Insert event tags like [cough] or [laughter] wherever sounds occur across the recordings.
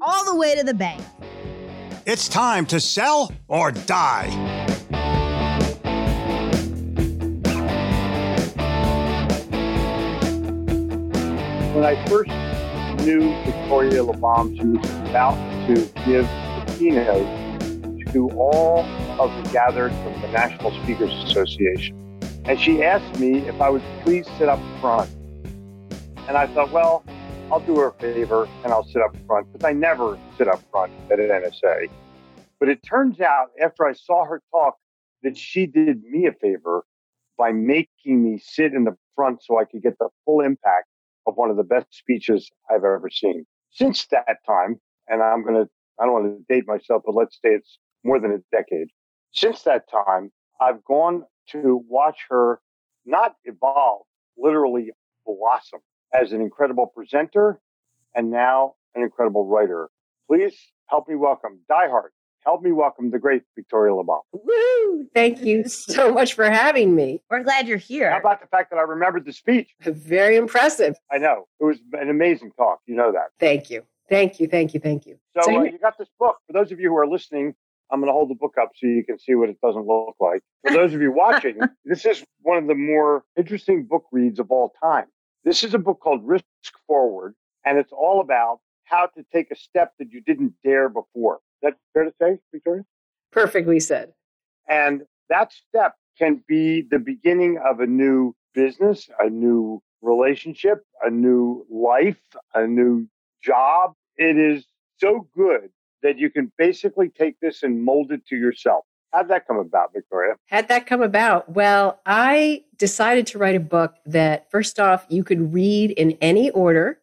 all the way to the bank. It's time to sell or die. When I first knew Victoria Labalme, she was about to give the keynote to all of the gathered from the National Speakers Association. And she asked me if I would please sit up front. And I thought, well, I'll do her a favor and I'll sit up front because I never sit up front at an NSA. But it turns out after I saw her talk that she did me a favor by making me sit in the front so I could get the full impact of one of the best speeches I've ever seen. Since that time, and I'm going to, I don't want to date myself, but let's say it's more than a decade. Since that time, I've gone to watch her not evolve, literally blossom as an incredible presenter and now an incredible writer. Please help me welcome Die Hard. Help me welcome the great Victoria Labalme. Woo! Thank you so much for having me. We're glad you're here. How about the fact that I remembered the speech? Very impressive. I know. It was an amazing talk. You know that. Thank you. Thank you. Thank you. Thank you. So, so uh, you got this book. For those of you who are listening, I'm going to hold the book up so you can see what it doesn't look like. For those of you watching, [laughs] this is one of the more interesting book reads of all time. This is a book called Risk Forward, and it's all about how to take a step that you didn't dare before. Is that fair to say, Victoria? Perfectly said. And that step can be the beginning of a new business, a new relationship, a new life, a new job. It is so good that you can basically take this and mold it to yourself. How'd that come about, Victoria? How'd that come about? Well, I decided to write a book that, first off, you could read in any order.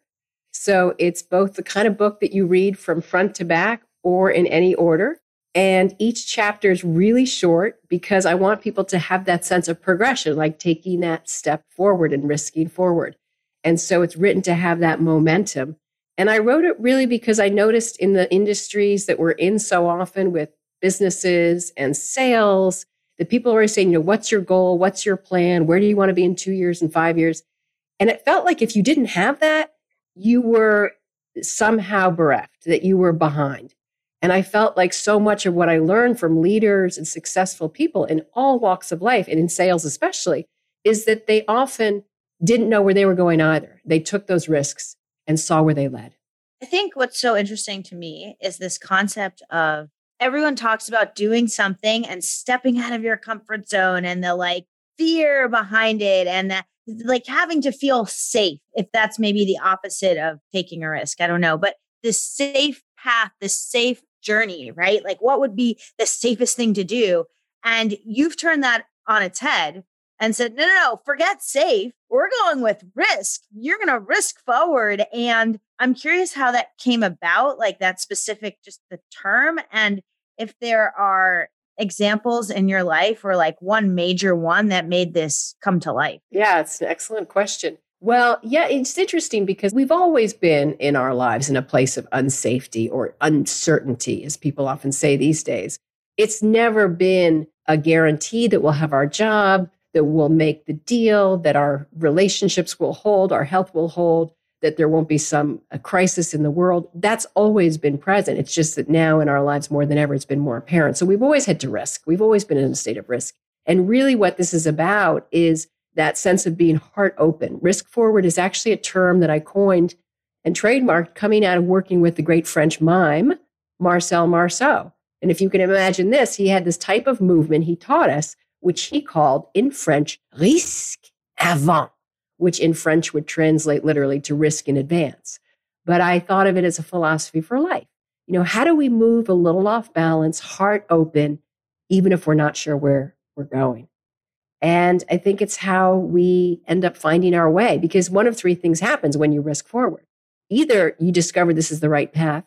So it's both the kind of book that you read from front to back or in any order. And each chapter is really short because I want people to have that sense of progression, like taking that step forward and risking forward. And so it's written to have that momentum. And I wrote it really because I noticed in the industries that we're in so often with businesses and sales that people always saying, you know, what's your goal? What's your plan? Where do you want to be in two years and five years? And it felt like if you didn't have that, you were somehow bereft, that you were behind. And I felt like so much of what I learned from leaders and successful people in all walks of life, and in sales especially, is that they often didn't know where they were going either. They took those risks and saw where they led. I think what's so interesting to me is this concept of everyone talks about doing something and stepping out of your comfort zone and the like fear behind it and that like having to feel safe if that's maybe the opposite of taking a risk i don't know but the safe path the safe journey right? Like what would be the safest thing to do? And you've turned that on its head and said no no no forget safe. We're going with risk. You're going to risk forward. And i'm curious how that came about like that specific just the term and if there are examples in your life or like one major one that made this come to life? Yeah, it's an excellent question. Well, yeah, it's interesting because we've always been in our lives in a place of unsafety or uncertainty, as people often say these days. it's never been a guarantee that we'll have our job, that we'll make the deal, that our relationships will hold, our health will hold, that there won't be some crisis in the world. That's always been present. It's just that now in our lives more than ever, it's been more apparent. So we've always had to risk. We've always been in a state of risk. And really, what this is about is that sense of being heart open. Risk forward is actually a term that I coined and trademarked coming out of working with the great French mime, Marcel Marceau. And if you can imagine this, he had this type of movement he taught us, which he called in French, risque avant, which in French would translate literally to risk in advance. But I thought of it as a philosophy for life. You know, how do we move a little off balance, heart open, even if we're not sure where we're going? And I think it's how we end up finding our way because one of three things happens when you risk forward. Either you discover this is the right path,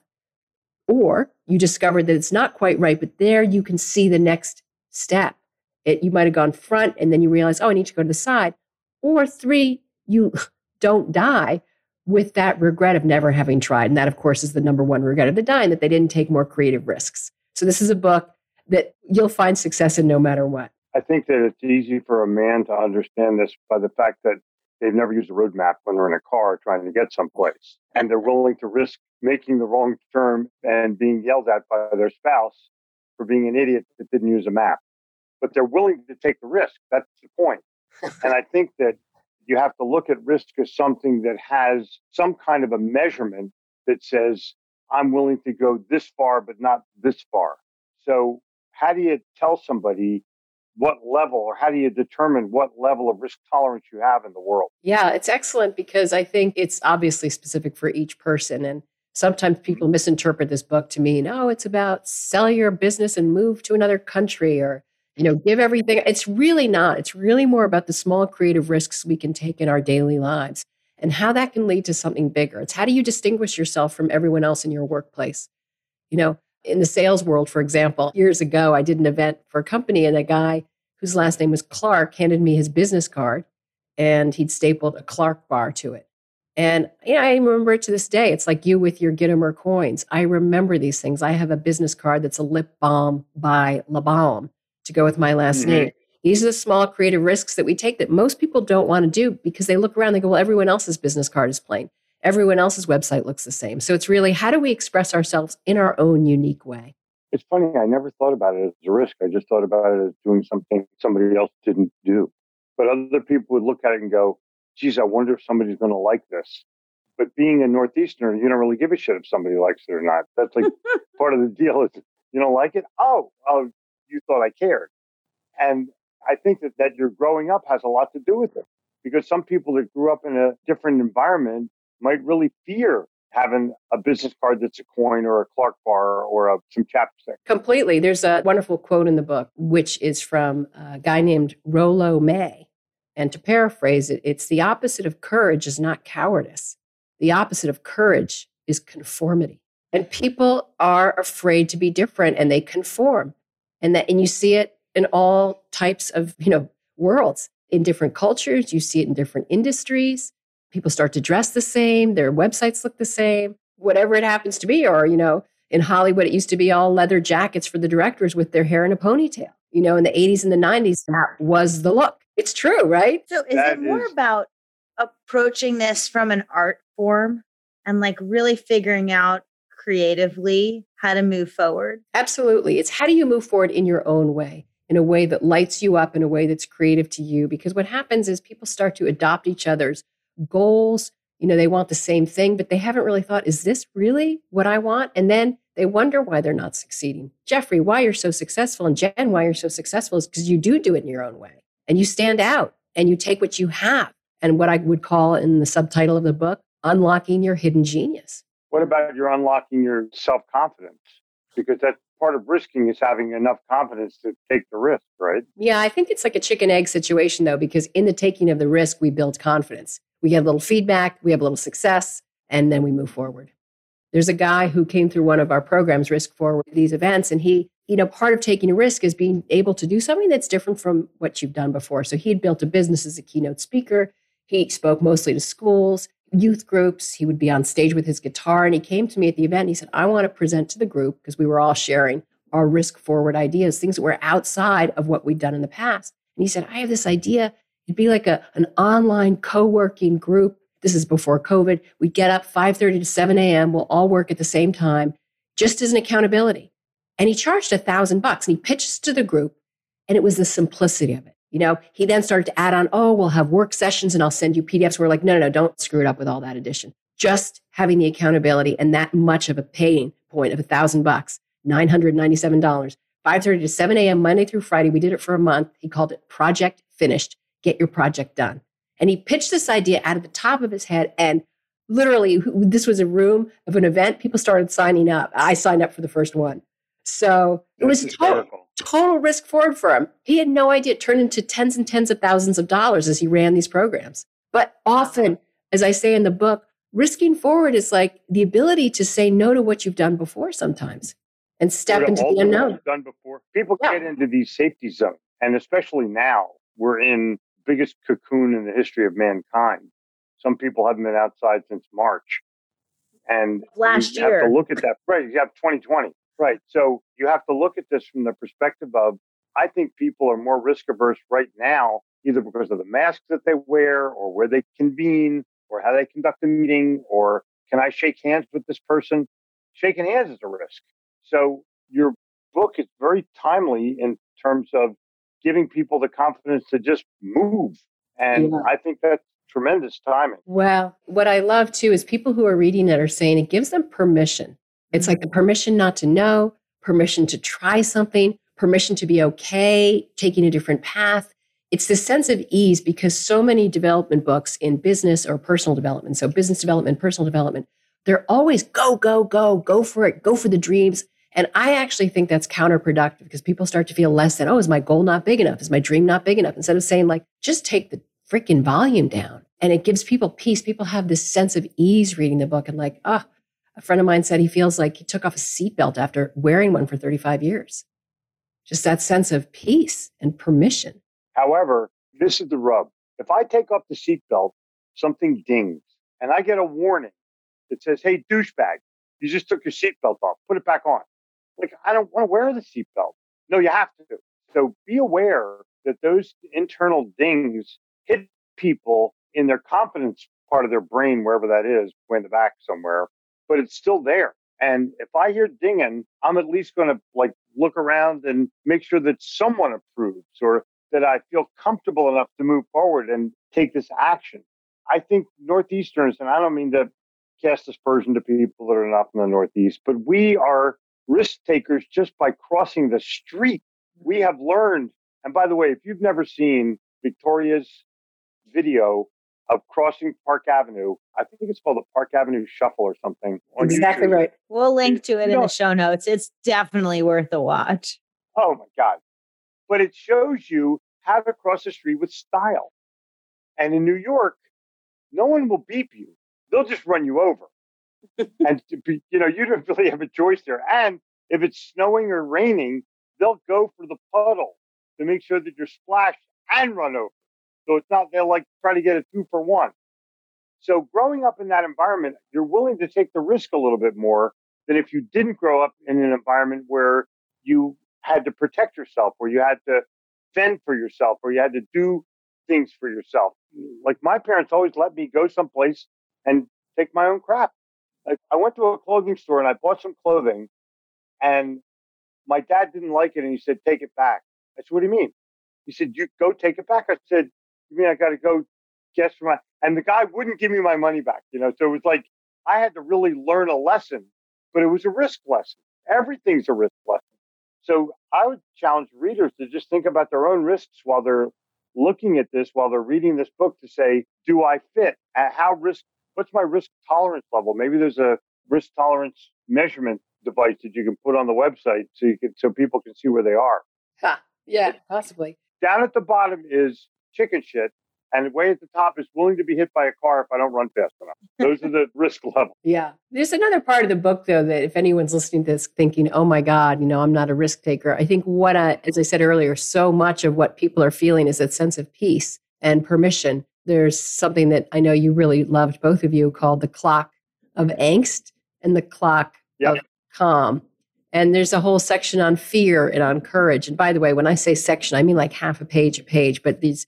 or you discover that it's not quite right, but there you can see the next step. It, you might have gone front and then you realize, oh, I need to go to the side. Or three, you [laughs] don't die with that regret of never having tried. And that, of course, is the number one regret of the dying that they didn't take more creative risks. So this is a book that you'll find success in no matter what. I think that it's easy for a man to understand this by the fact that they've never used a road map when they're in a car trying to get someplace. And they're willing to risk making the wrong turn and being yelled at by their spouse for being an idiot that didn't use a map. But they're willing to take the risk. That's the point. [laughs] and I think that you have to look at risk as something that has some kind of a measurement that says, I'm willing to go this far, but not this far. So, how do you tell somebody what level or how do you determine what level of risk tolerance you have in the world? Yeah, it's excellent because I think it's obviously specific for each person. And sometimes mm-hmm. people misinterpret this book to mean, oh, it's about sell your business and move to another country or, you know, give everything. It's really not. It's really more about the small creative risks we can take in our daily lives and how that can lead to something bigger. It's how do you distinguish yourself from everyone else in your workplace? You know, in the sales world, for example, years ago, I did an event for a company, and a guy whose last name was Clark handed me his business card, and he'd stapled a Clark bar to it. And yeah, I remember it to this day. It's like you with your Gitomer coins. I remember these things. I have a business card that's a lip balm by La Balm to go with my last mm-hmm. name. These are the small creative risks that we take that most people don't want to do because they look around and they go, well, everyone else's business card is plain everyone else's website looks the same. So it's really how do we express ourselves in our own unique way? It's funny, I never thought about it as a risk. I just thought about it as doing something somebody else didn't do. But other people would look at it and go, geez, I wonder if somebody's going to like this. But being a Northeasterner, you don't really give a shit if somebody likes it or not. That's like [laughs] part of the deal is you don't like it? Oh, oh, you thought I cared. And I think that, that your growing up has a lot to do with it because some people that grew up in a different environment might really fear having a business card that's a coin or a Clark bar or a, some chapstick. Completely. There's a wonderful quote in the book, which is from a guy named Rollo May. And to paraphrase it, it's the opposite of courage is not cowardice. The opposite of courage is conformity. And people are afraid to be different and they conform. And that and you see it in all types of, you know, worlds. In different cultures, you see it in different industries people start to dress the same, their websites look the same, whatever it happens to be. Or, you know, in Hollywood, it used to be all leather jackets for the directors with their hair in a ponytail. You know, in the 80s and the 90s, that was the look. It's true, right? So is that it more is... about approaching this from an art form and like really figuring out creatively how to move forward? Absolutely. It's how do you move forward in your own way? in a way that lights you up in a way that's creative to you because what happens is people start to adopt each other's goals. You know, they want the same thing, but they haven't really thought, is this really what I want? And then they wonder why they're not succeeding. Jeffrey, why you're so successful, and Jen, why you're so successful is because you do do it in your own way and you stand out and you take what you have and what I would call in the subtitle of the book, unlocking your hidden genius. What about your unlocking your self confidence? Because that's part of risking is having enough confidence to take the risk, right? Yeah, I think it's like a chicken egg situation though, because in the taking of the risk, we build confidence we get a little feedback, we have a little success, and then we move forward. There's a guy who came through one of our programs, Risk Forward, these events, and he, you know, part of taking a risk is being able to do something that's different from what you've done before. So he had built a business as a keynote speaker. He spoke mostly to schools, youth groups. He would be on stage with his guitar. And he came to me at the event. And he said, I want to present to the group because we were all sharing our risk forward ideas, things that were outside of what we'd done in the past. And he said, I have this idea. It'd be like a, an online co-working group. This is before COVID. We'd get up 5:30 to 7 a.m. We'll all work at the same time, just as an accountability. And he charged a thousand bucks and he pitched to the group. And it was the simplicity of it. You know, he then started to add on, oh, we'll have work sessions and I'll send you PDFs. We're like, no, no, no, don't screw it up with all that addition. Just having the accountability and that much of a paying point of a thousand bucks, $997, 5.30 to 7 a.m. Monday through Friday. We did it for a month. He called it Project Finished. Get your project done. And he pitched this idea out of the top of his head. And literally, this was a room of an event. People started signing up. I signed up for the first one. So it was total, total risk forward for him. He had no idea it turned into tens and tens of thousands of dollars as he ran these programs. But often, as I say in the book, risking forward is like the ability to say no to what you've done before sometimes and step into the unknown. Done before. People yeah. get into these safety zones, and especially now, we're in biggest cocoon in the history of mankind. Some people haven't been outside since March, and last you year. have to look at that. Right, you have 2020. Right, so you have to look at this from the perspective of. I think people are more risk averse right now, either because of the masks that they wear, or where they convene, or how they conduct a meeting, or can I shake hands with this person? Shaking hands is a risk. So your book is very timely in terms of giving people the confidence to just move. And yeah. I think that's tremendous timing. Well, what I love too is people who are reading it are saying it gives them permission. It's like the permission not to know, permission to try something, permission to be okay, taking a different path. It's this sense of ease because so many development books in business or personal development, so business development, personal development, they're always go, go, go, go for it, go for the dreams. And I actually think that's counterproductive because people start to feel less than, oh, is my goal not big enough? Is my dream not big enough? Instead of saying, like, just take the freaking volume down. And it gives people peace. People have this sense of ease reading the book and, like, oh, a friend of mine said he feels like he took off a seatbelt after wearing one for 35 years. Just that sense of peace and permission. However, this is the rub. If I take off the seatbelt, something dings, and I get a warning that says, hey, douchebag, you just took your seatbelt off, put it back on. Like, I don't want to wear the seatbelt. No, you have to. So be aware that those internal dings hit people in their confidence part of their brain, wherever that is, way in the back somewhere, but it's still there. And if I hear dinging, I'm at least going to like look around and make sure that someone approves or that I feel comfortable enough to move forward and take this action. I think Northeasterners, and I don't mean to cast aspersion to people that are not from the Northeast, but we are risk takers just by crossing the street. We have learned, and by the way, if you've never seen Victoria's video of crossing Park Avenue, I think it's called the Park Avenue Shuffle or something. Exactly YouTube. right. We'll link to it you in know, the show notes. It's definitely worth a watch. Oh my God. But it shows you how to cross the street with style. And in New York, no one will beep you. They'll just run you over [laughs] and be, you know, you don't really have a choice there. And if it's snowing or raining, they'll go for the puddle to make sure that you're splashed and run over. So it's not they'll like try to get a two for one. So growing up in that environment, you're willing to take the risk a little bit more than if you didn't grow up in an environment where you had to protect yourself, where you had to fend for yourself, or you had to do things for yourself. Like my parents always let me go someplace and take my own crap. Like I went to a clothing store and I bought some clothing, and my dad didn't like it, and he said, "Take it back." I said, "What do you mean?" He said, "You go take it back." I said, "You mean I got to go guess for my?" And the guy wouldn't give me my money back. You know, so it was like I had to really learn a lesson, but it was a risk lesson. Everything's a risk lesson. So I would challenge readers to just think about their own risks while they're looking at this, while they're reading this book, to say, "Do I fit? At How risk what's my risk tolerance level? Maybe there's a risk tolerance measurement device that you can put on the website so you can so people can see where they are. Huh. Yeah, possibly. Down at the bottom is chicken shit, and way at the top is willing to be hit by a car if I don't run fast enough. Those are the [laughs] risk levels. Yeah. There's another part of the book though that if anyone's listening to this thinking, "Oh my god, you know, I'm not a risk taker." I think what I as I said earlier, so much of what people are feeling is that sense of peace and permission there's something that I know you really loved, both of you, called the clock of angst and the clock yep. of calm. And there's a whole section on fear and on courage. And by the way, when I say section, I mean like half a page a page, but these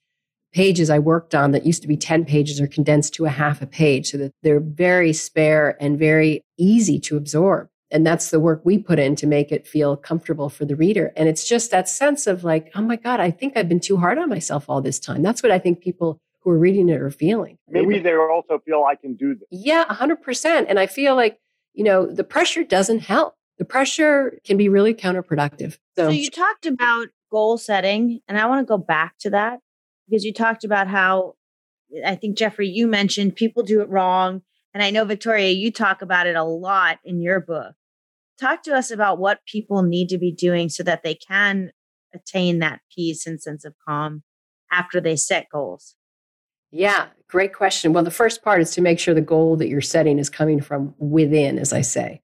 pages I worked on that used to be 10 pages are condensed to a half a page so that they're very spare and very easy to absorb. And that's the work we put in to make it feel comfortable for the reader. And it's just that sense of like, oh my God, I think I've been too hard on myself all this time. That's what I think people who are reading it are feeling. Maybe they also feel I can do this. Yeah, 100%. And I feel like, you know, the pressure doesn't help. The pressure can be really counterproductive. So, so you talked about goal setting, and I want to go back to that because you talked about how I think, Jeffrey, you mentioned people do it wrong. And I know, Victoria, you talk about it a lot in your book. Talk to us about what people need to be doing so that they can attain that peace and sense of calm after they set goals. Yeah, great question. Well, the first part is to make sure the goal that you're setting is coming from within, as I say,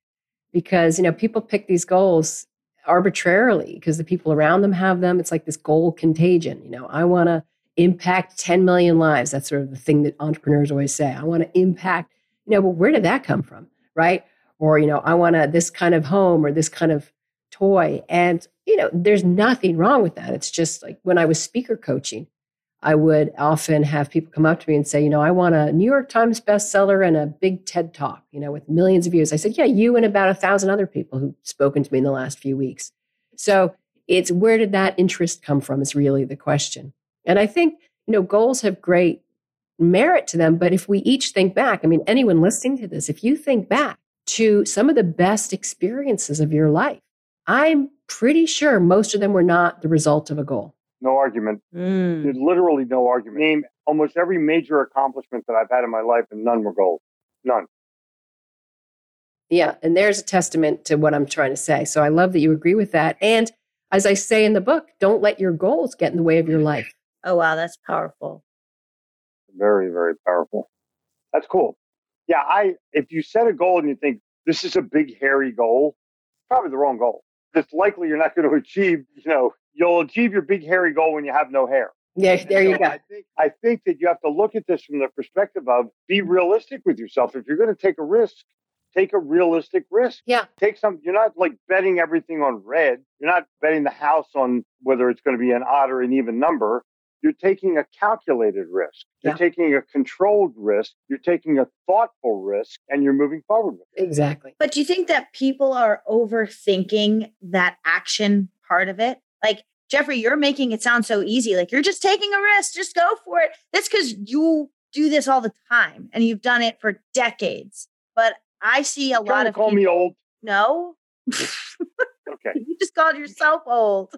because, you know, people pick these goals arbitrarily because the people around them have them. It's like this goal contagion. You know, I want to impact 10 million lives. That's sort of the thing that entrepreneurs always say. I want to impact, you know, well, where did that come from? Right. Or, you know, I want to this kind of home or this kind of toy. And, you know, there's nothing wrong with that. It's just like when I was speaker coaching, I would often have people come up to me and say, you know, I want a New York Times bestseller and a big TED talk, you know, with millions of views. I said, yeah, you and about a thousand other people who've spoken to me in the last few weeks. So it's where did that interest come from is really the question. And I think, you know, goals have great merit to them. But if we each think back, I mean, anyone listening to this, if you think back to some of the best experiences of your life, I'm pretty sure most of them were not the result of a goal. No argument. Mm. There's literally no argument. Name almost every major accomplishment that I've had in my life, and none were goals. None. Yeah, and there's a testament to what I'm trying to say. So I love that you agree with that. And as I say in the book, don't let your goals get in the way of your life. Oh, wow, that's powerful. Very, very powerful. That's cool. Yeah, I if you set a goal and you think this is a big hairy goal, probably the wrong goal. It's likely you're not going [laughs] to achieve, you know, you'll achieve your big hairy goal when you have no hair. Yeah, there you go. I think, I think that you have to look at this from the perspective of be realistic with yourself. If you're going to take a risk, take a realistic risk. Yeah. Take some, you're not like betting everything on red. You're not betting the house on whether it's going to be an odd or an even number. You're taking a calculated risk. You're yeah. taking a controlled risk. You're taking a thoughtful risk and you're moving forward with it. Exactly. But do you think that people are overthinking that action part of it? Like, Jeffrey, you're making it sound so easy. Like, you're just taking a risk, just go for it. That's because you do this all the time and you've done it for decades. But I see a lot of call people, me old. No. okay. [laughs] You just called yourself old.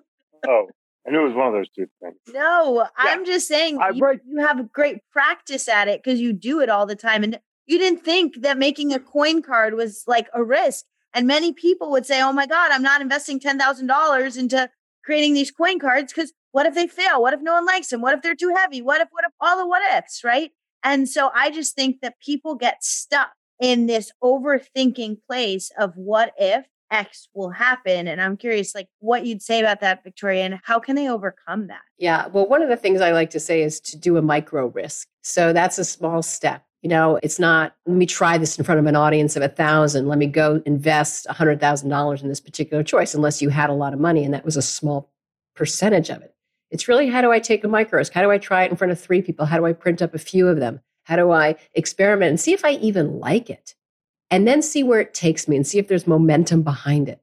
oh. I knew it was one of those two things. No, yeah. I'm just saying you, right. you have great practice at it because you do it all the time. And you didn't think that making a coin card was like a risk. And many people would say, oh my God, I'm not investing $10,000 into creating these coin cards because what if they fail? What if no one likes them? What if they're too heavy? What if, what if, all the what ifs, right? And so I just think that people get stuck in this overthinking place of what if X will happen. And I'm curious, like, what you'd say about that, Victoria, and how can they overcome that? Yeah. Well, one of the things I like to say is to do a micro risk. So that's a small step. You know, it's not, let me try this in front of an audience of a thousand. Let me go invest $100,000 in this particular choice, unless you had a lot of money and that was a small percentage of it. It's really how do I take a micro risk? How do I try it in front of three people? How do I print up a few of them? How do I experiment and see if I even like it? And then see where it takes me and see if there's momentum behind it.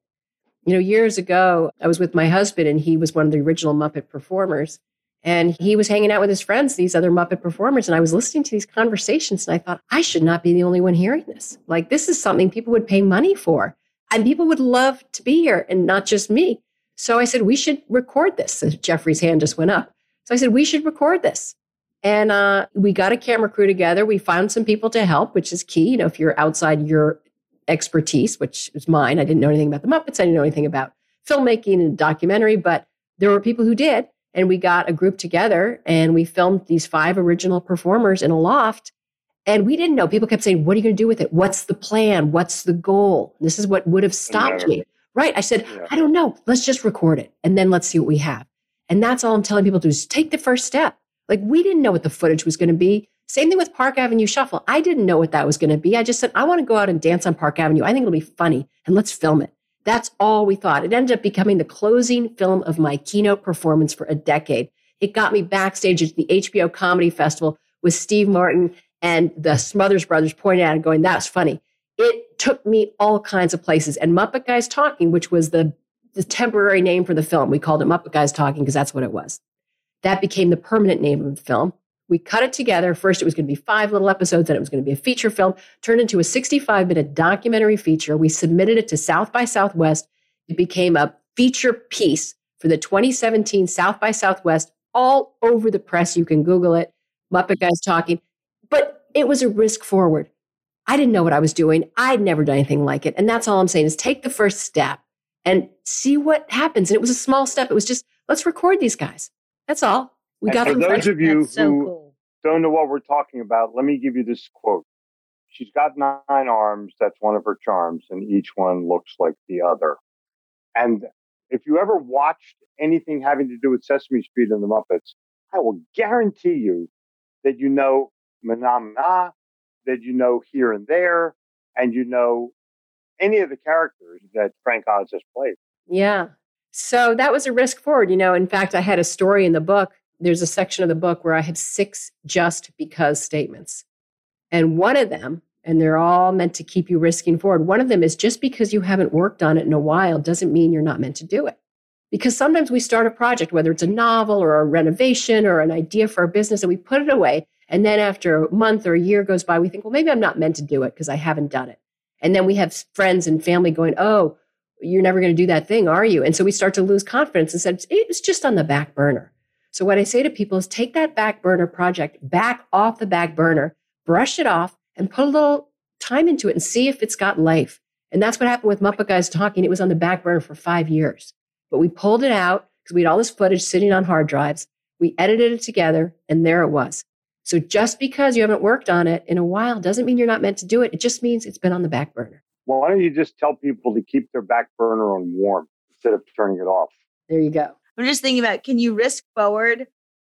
You know, years ago, I was with my husband and he was one of the original Muppet performers. And he was hanging out with his friends, these other Muppet performers. And I was listening to these conversations and I thought, I should not be the only one hearing this. Like, this is something people would pay money for. And people would love to be here and not just me. So I said, we should record this. So Jeffrey's hand just went up. So I said, we should record this. And uh, we got a camera crew together. We found some people to help, which is key. You know, if you're outside your expertise, which is mine, I didn't know anything about the Muppets. I didn't know anything about filmmaking and documentary, but there were people who did. And we got a group together and we filmed these five original performers in a loft. And we didn't know. People kept saying, What are you going to do with it? What's the plan? What's the goal? This is what would have stopped me. Right. I said, yeah. I don't know. Let's just record it and then let's see what we have. And that's all I'm telling people to do is take the first step. Like we didn't know what the footage was going to be. Same thing with Park Avenue Shuffle. I didn't know what that was going to be. I just said, I want to go out and dance on Park Avenue. I think it'll be funny and let's film it. That's all we thought. It ended up becoming the closing film of my keynote performance for a decade. It got me backstage at the HBO Comedy Festival with Steve Martin and the Smothers Brothers pointing at it, going, That's funny. It took me all kinds of places. And Muppet Guys Talking, which was the, the temporary name for the film, we called it Muppet Guys Talking because that's what it was. That became the permanent name of the film. We cut it together. First, it was going to be five little episodes, then it was going to be a feature film, turned into a 65 minute documentary feature. We submitted it to South by Southwest. It became a feature piece for the 2017 South by Southwest, all over the press. You can Google it. Muppet Guys Talking. But it was a risk forward. I didn't know what I was doing. I'd never done anything like it. And that's all I'm saying is take the first step and see what happens. And it was a small step. It was just, let's record these guys. That's all. We and got for those of you so who cool. don't know what we're talking about, let me give you this quote. She's got nine arms. That's one of her charms, and each one looks like the other. And if you ever watched anything having to do with Sesame Street and the Muppets, I will guarantee you that you know Manamana, that you know here and there, and you know any of the characters that Frank Oz has played. Yeah. So that was a risk forward. You know, in fact, I had a story in the book. There's a section of the book where I have six just because statements. And one of them, and they're all meant to keep you risking forward, one of them is just because you haven't worked on it in a while doesn't mean you're not meant to do it. Because sometimes we start a project, whether it's a novel or a renovation or an idea for a business, and we put it away. And then after a month or a year goes by, we think, well, maybe I'm not meant to do it because I haven't done it. And then we have friends and family going, oh, you're never going to do that thing, are you? And so we start to lose confidence and said, it was just on the back burner. So what I say to people is take that back burner project back off the back burner, brush it off, and put a little time into it and see if it's got life. And that's what happened with Muppet Guys Talking. It was on the back burner for five years. But we pulled it out because we had all this footage sitting on hard drives. We edited it together, and there it was. So just because you haven't worked on it in a while doesn't mean you're not meant to do it. It just means it's been on the back burner. Well, why don't you just tell people to keep their back burner on warm instead of turning it off? There you go. I'm just thinking about can you risk forward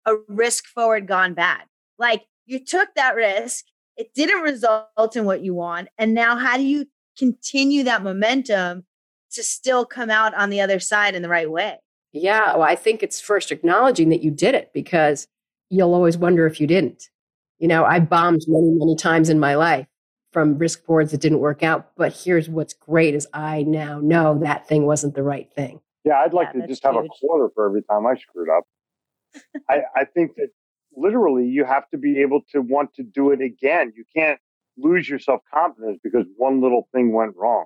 a risk forward gone bad? Like you took that risk, it didn't result in what you want. And now how do you continue that momentum to still come out on the other side in the right way? Yeah, well, I think it's first acknowledging that you did it because you'll always wonder if you didn't. You know, I bombed many, many times in my life from risk forwards that didn't work out. But here's what's great is I now know that thing wasn't the right thing. Yeah, I'd like Yeah, to that's just have a huge. quarter for every time I screwed up. [laughs] I, I think that literally you have to be able to want to do it again. You can't lose your self confidence because one little thing went wrong.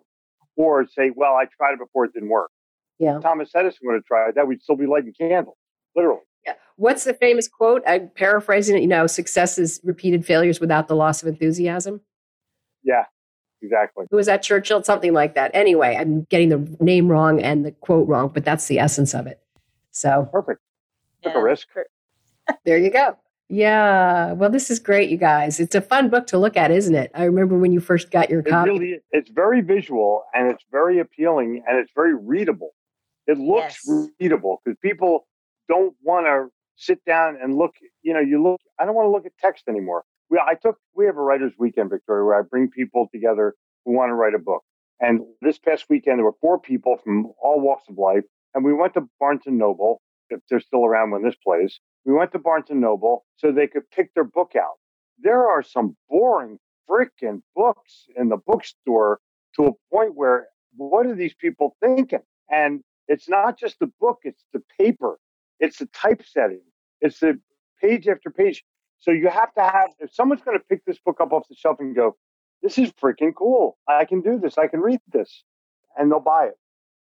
Or say, well, I tried it before, it didn't work. Yeah. Thomas Edison would have tried that, we'd still be lighting candles, literally. Yeah. What's the famous quote? I'm paraphrasing it. You know, success is repeated failures without the loss of enthusiasm. Yeah, exactly. Who was that Churchill? Something like that. Anyway, I'm getting the name wrong and the quote wrong, but that's the essence of it. So Perfect. Took a risk. [laughs] there you go. Yeah. Well, this is great, you guys. It's a fun book to look at, isn't it? I remember when you first got your It copy. really, it's very visual and it's very appealing and it's very readable. It looks Yes. readable because people don't want to sit down and look. You know, you look. I don't want to look at text anymore. We, I took. We have a writers' weekend, Victoria, where I bring people together who want to write a book. And this past weekend, there were four people from all walks of life, and we went to Barnes and Noble. If they're still around when this plays, we went to Barnes and Noble so they could pick their book out. There are some boring freaking books in the bookstore to a point where what are these people thinking? And it's not just the book, it's the paper, it's the typesetting, it's the page after page. So you have to have, if someone's going to pick this book up off the shelf and go, this is freaking cool. I can do this. I can read this. And they'll buy it.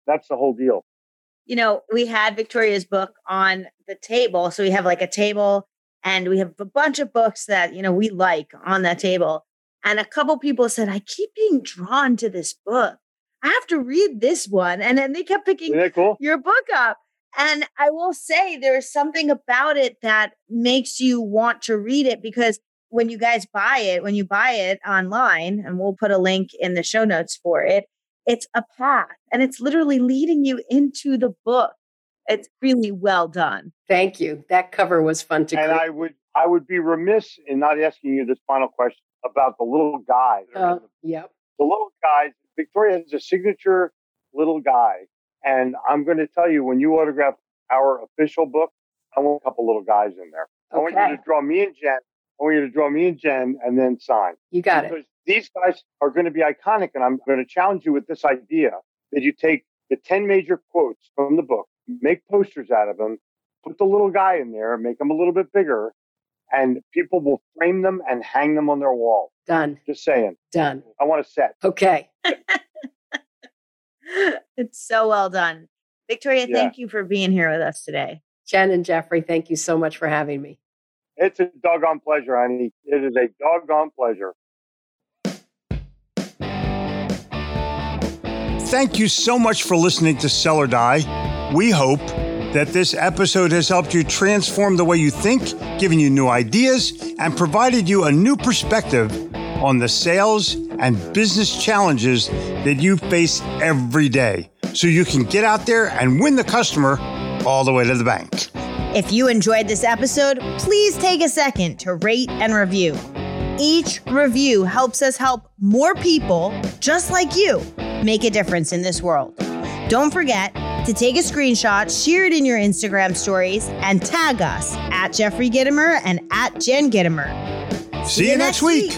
That's the whole deal. you know, we had Victoria's book on the table. So we have like a table and we have a bunch of books that, you know, we like on that table. And a couple people said, I keep being drawn to this book. I have to read this one. And then they kept picking cool? your book up. And I will say there's something about it that makes you want to read it because when you guys buy it, when you buy it online, and we'll put a link in the show notes for it, it's a path and it's literally leading you into the book. It's really well done. Thank you. That cover was fun to And create. I would I would be remiss in not asking you this final question about the little guy. Uh, yep. the little guys, Victoria has a signature little guy. And I'm going to tell you, when you autograph our official book, I want a couple little guys in there. I want you to draw me and Jen. I want you to draw me and Jen and then sign. You got because it. These guys are going to be iconic. And I'm going to challenge you with this idea that you take the 10 major quotes from the book, make posters out of them, put the little guy in there, make them a little bit bigger, and people will frame them and hang them on their wall. Done. Just saying. Done. I want a set. Okay. [laughs] [laughs] it's so well done. Victoria, Yeah. thank you for being here with us today. Jen and Jeffrey, thank you so much for having me. It's a doggone pleasure, honey. It is a doggone pleasure. Thank you so much for listening to Sell or Die. We hope that this episode has helped you transform the way you think, given you new ideas, and provided you a new perspective on the sales and business challenges that you face every day so you can get out there and win the customer all the way to the bank. If you enjoyed this episode, please take a second to rate and review. Each review helps us help more people just like you make a difference in this world. Don't forget to take a screenshot, share it in your Instagram stories, and tag us at Jeffrey Gitomer and at Jen Gitomer. See, you next week.